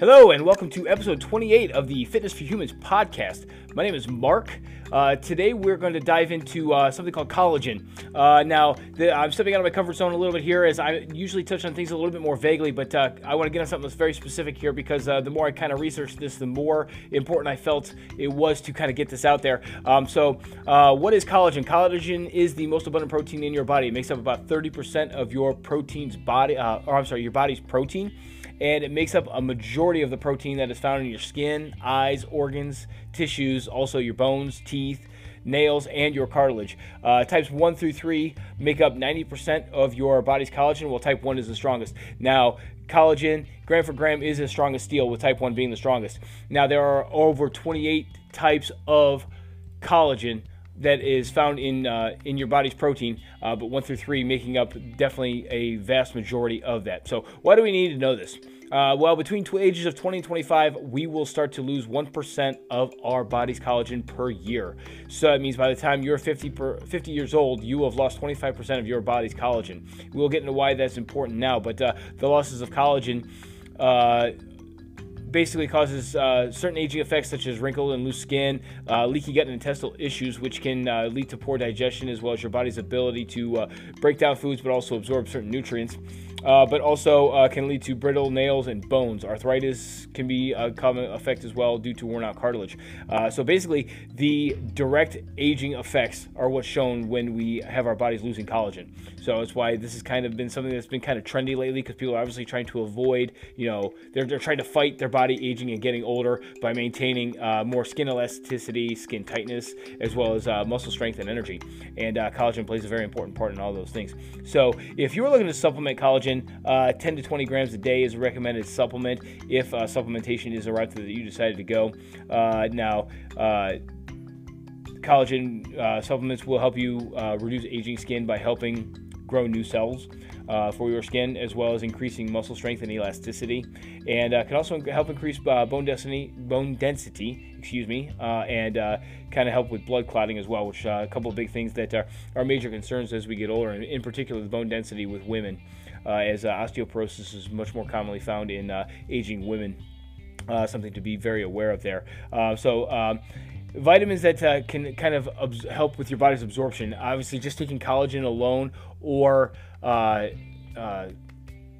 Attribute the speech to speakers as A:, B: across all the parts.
A: Hello, and welcome to episode 28 of the Fitness for Humans podcast. My name is Mark. Uh, today, we're going to dive into uh, something called collagen. Uh, now, the, I'm stepping out of my comfort zone a little bit here, as I usually touch on things a little bit more vaguely, but uh, I want to get on something that's very specific here because uh, the more I kind of researched this, the more important I felt it was to kind of get this out there. Um, so, uh, what is collagen? Collagen is the most abundant protein in your body. It makes up about 30% of your protein's body, or I'm sorry, your body's protein and it makes up a majority of the protein that is found in your skin, eyes, organs, tissues, also your bones, teeth, nails, and your cartilage. Uh, types 1 through 3 make up 90% of your body's collagen, while type 1 is the strongest. Now, collagen, gram for gram, is the strongest steel, with type 1 being the strongest. Now, there are over 28 types of collagen that is found in uh, in your body's protein, uh, but one through three making up definitely a vast majority of that. So, why do we need to know this? Uh, well, between tw- ages of 20 and 25, we will start to lose 1% of our body's collagen per year. So that means by the time you're 50, per, 50 years old, you have lost 25% of your body's collagen. We'll get into why that's important now, but uh, the losses of collagen uh, basically causes uh, certain aging effects such as wrinkled and loose skin, uh, leaky gut and intestinal issues, which can uh, lead to poor digestion as well as your body's ability to uh, break down foods but also absorb certain nutrients uh, but also uh, can lead to brittle nails and bones. Arthritis can be a common effect as well due to worn out cartilage. Uh, so basically, the direct aging effects are what's shown when we have our bodies losing collagen. So it's why this has kind of been something that's been kind of trendy lately because people are obviously trying to avoid, you know, they're, they're trying to fight their body aging and getting older by maintaining uh, more skin elasticity, skin tightness, as well as uh, muscle strength and energy. And uh, collagen plays a very important part in all those things. So if you're looking to supplement collagen, uh, 10 to 20 grams a day is a recommended supplement if uh, supplementation is a route that you decided to go. Uh, now, uh, collagen uh, supplements will help you reduce aging skin by helping grow new cells. Uh, for your skin, as well as increasing muscle strength and elasticity, and uh, can also help increase uh, bone density. Bone density, excuse me, and kind of help with blood clotting as well, which are a couple of big things that are, are major concerns as we get older, and in particular the bone density with women uh, as uh, osteoporosis is much more commonly found in uh, aging women. something to be very aware of there. so. Um, vitamins that uh, can kind of abs- help with your body's absorption. Obviously, just taking collagen alone or uh, uh,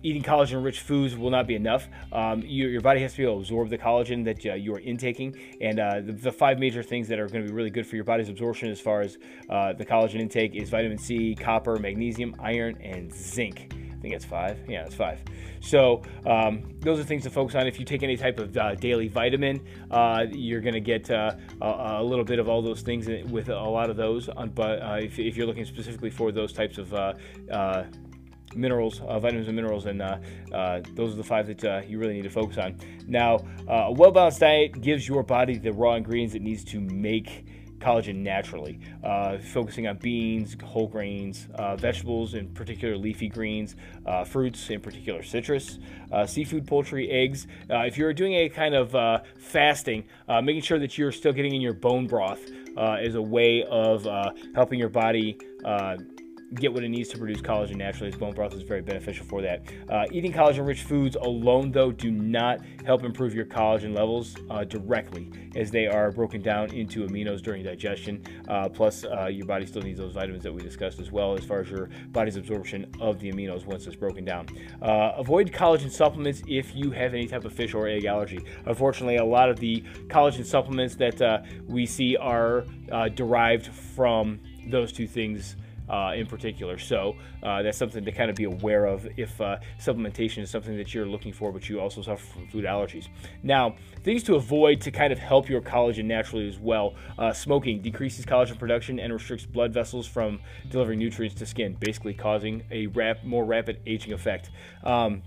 A: eating collagen-rich foods will not be enough. Um, you, your body has to be able to absorb the collagen that you are intaking, and the, the, five major things that are going to be really good for your body's absorption as far as the collagen intake is vitamin C, copper, magnesium, iron, and zinc think it's five. Yeah, it's five. So um, those are things to focus on. If you take any type of uh, daily vitamin, uh, you're going to get uh, a, a, little bit of all those things with a lot of those. but uh, if, if, you're looking specifically for those types of uh, uh, minerals, uh, vitamins and minerals, and uh, uh, those are the five that you really need to focus on. Now, a well balanced diet gives your body the raw ingredients it needs to make collagen naturally, uh, focusing on beans, whole grains, uh, vegetables, in particular leafy greens, uh, fruits, in particular citrus, uh, seafood, poultry, eggs. Uh, if you're doing a kind of uh, fasting, making sure that you're still getting in your bone broth is a way of helping your body get what it needs to produce collagen naturally. As bone broth is very beneficial for that. Uh, eating collagen-rich foods alone, though, do not help improve your collagen levels uh, directly, as they are broken down into aminos during digestion. Uh, plus, uh, your body still needs those vitamins that we discussed as well, as far as your body's absorption of the aminos once it's broken down. Uh, avoid collagen supplements if you have any type of fish or egg allergy. Unfortunately, a lot of the collagen supplements that uh, we see are derived from those two things uh, in particular. So uh, that's something to kind of be aware of if uh, supplementation is something that you're looking for, but you also suffer from food allergies. Now, things to avoid to kind of help your collagen naturally as well. Uh, smoking decreases collagen production and restricts blood vessels from delivering nutrients to skin, basically causing a rap- more rapid aging effect. Um,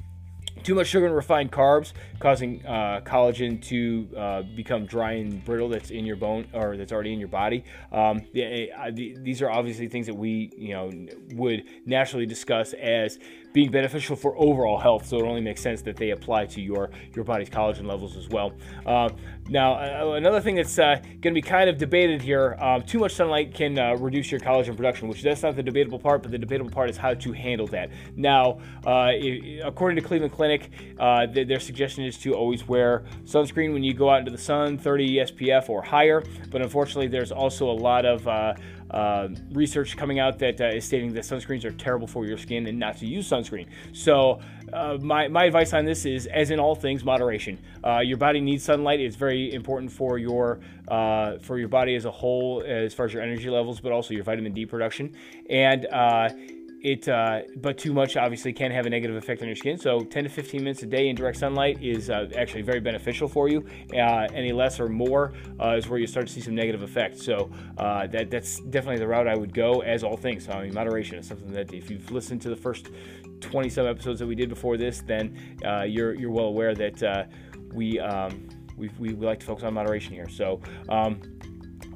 A: too much sugar and refined carbs causing uh, collagen to uh, become dry and brittle that's in your bone or that's already in your body. Um, the, these are obviously things that we you know would naturally discuss as being beneficial for overall health. So it only makes sense that they apply to your your body's collagen levels as well. Uh, now, uh, another thing that's uh, going to be kind of debated here: um, too much sunlight can uh, reduce your collagen production, which that's not the debatable part, but the debatable part is how to handle that. Now, uh, according to Cleveland Clinic, uh, th- their suggestion is to always wear sunscreen when you go out into the sun, 30 SPF or higher. But unfortunately, there's also a lot of uh, research coming out that uh, is stating that sunscreens are terrible for your skin and not to use sunscreen. So, uh, my, my advice on this is, as in all things, moderation. Uh, your body needs sunlight. It's very important for your for your body as a whole, as far as your energy levels, but also your vitamin D production. And it, uh, but too much obviously can have a negative effect on your skin. So 10 to 15 minutes a day in direct sunlight is uh, actually very beneficial for you. Uh, any less or more uh, is where you start to see some negative effects. So uh, that that's definitely the route I would go. As all things, so, I mean, moderation is something that if you've listened to the first 20 some episodes that we did before this, then uh, you're you're well aware that we, um, we we like to focus on moderation here. So. Um,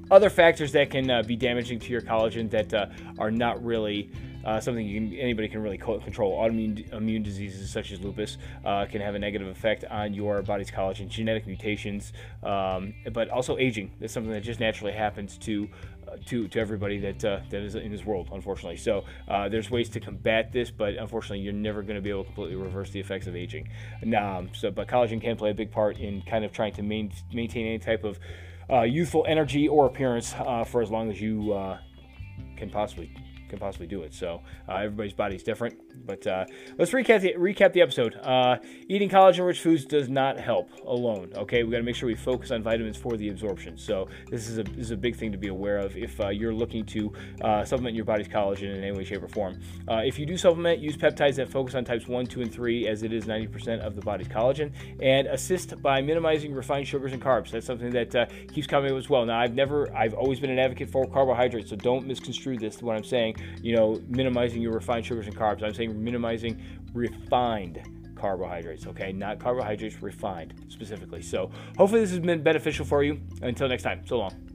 A: other factors that can be damaging to your collagen that are not really uh, something can, anybody can really control. Autoimmune immune diseases such as lupus uh, can have a negative effect on your body's collagen. Genetic mutations, um, but also aging. That's something that just naturally happens to uh, to, to everybody that uh, that is in this world, unfortunately. So uh, there's ways to combat this, but unfortunately, you're never going to be able to completely reverse the effects of aging. Um, so, but collagen can play a big part in kind of trying to main, maintain any type of uh, youthful energy or appearance uh, for as long as you uh, can possibly can possibly do it. So uh, everybody's body's different. But uh, let's recap the, recap the episode. Uh, eating collagen-rich foods does not help alone. Okay, we got to make sure we focus on vitamins for the absorption. So this is a this is a big thing to be aware of if uh, you're looking to uh, supplement your body's collagen in any way, shape, or form. Uh, if you do supplement, use peptides that focus on types one, two, and three, as it is 90% of the body's collagen, and assist by minimizing refined sugars and carbs. That's something that keeps coming up as well. Now, I've never, I've always been an advocate for carbohydrates, so don't misconstrue this. What I'm saying you know, minimizing your refined sugars and carbs. I'm saying minimizing refined carbohydrates, okay? Not carbohydrates, refined specifically. So hopefully this has been beneficial for you. Until next time, so long.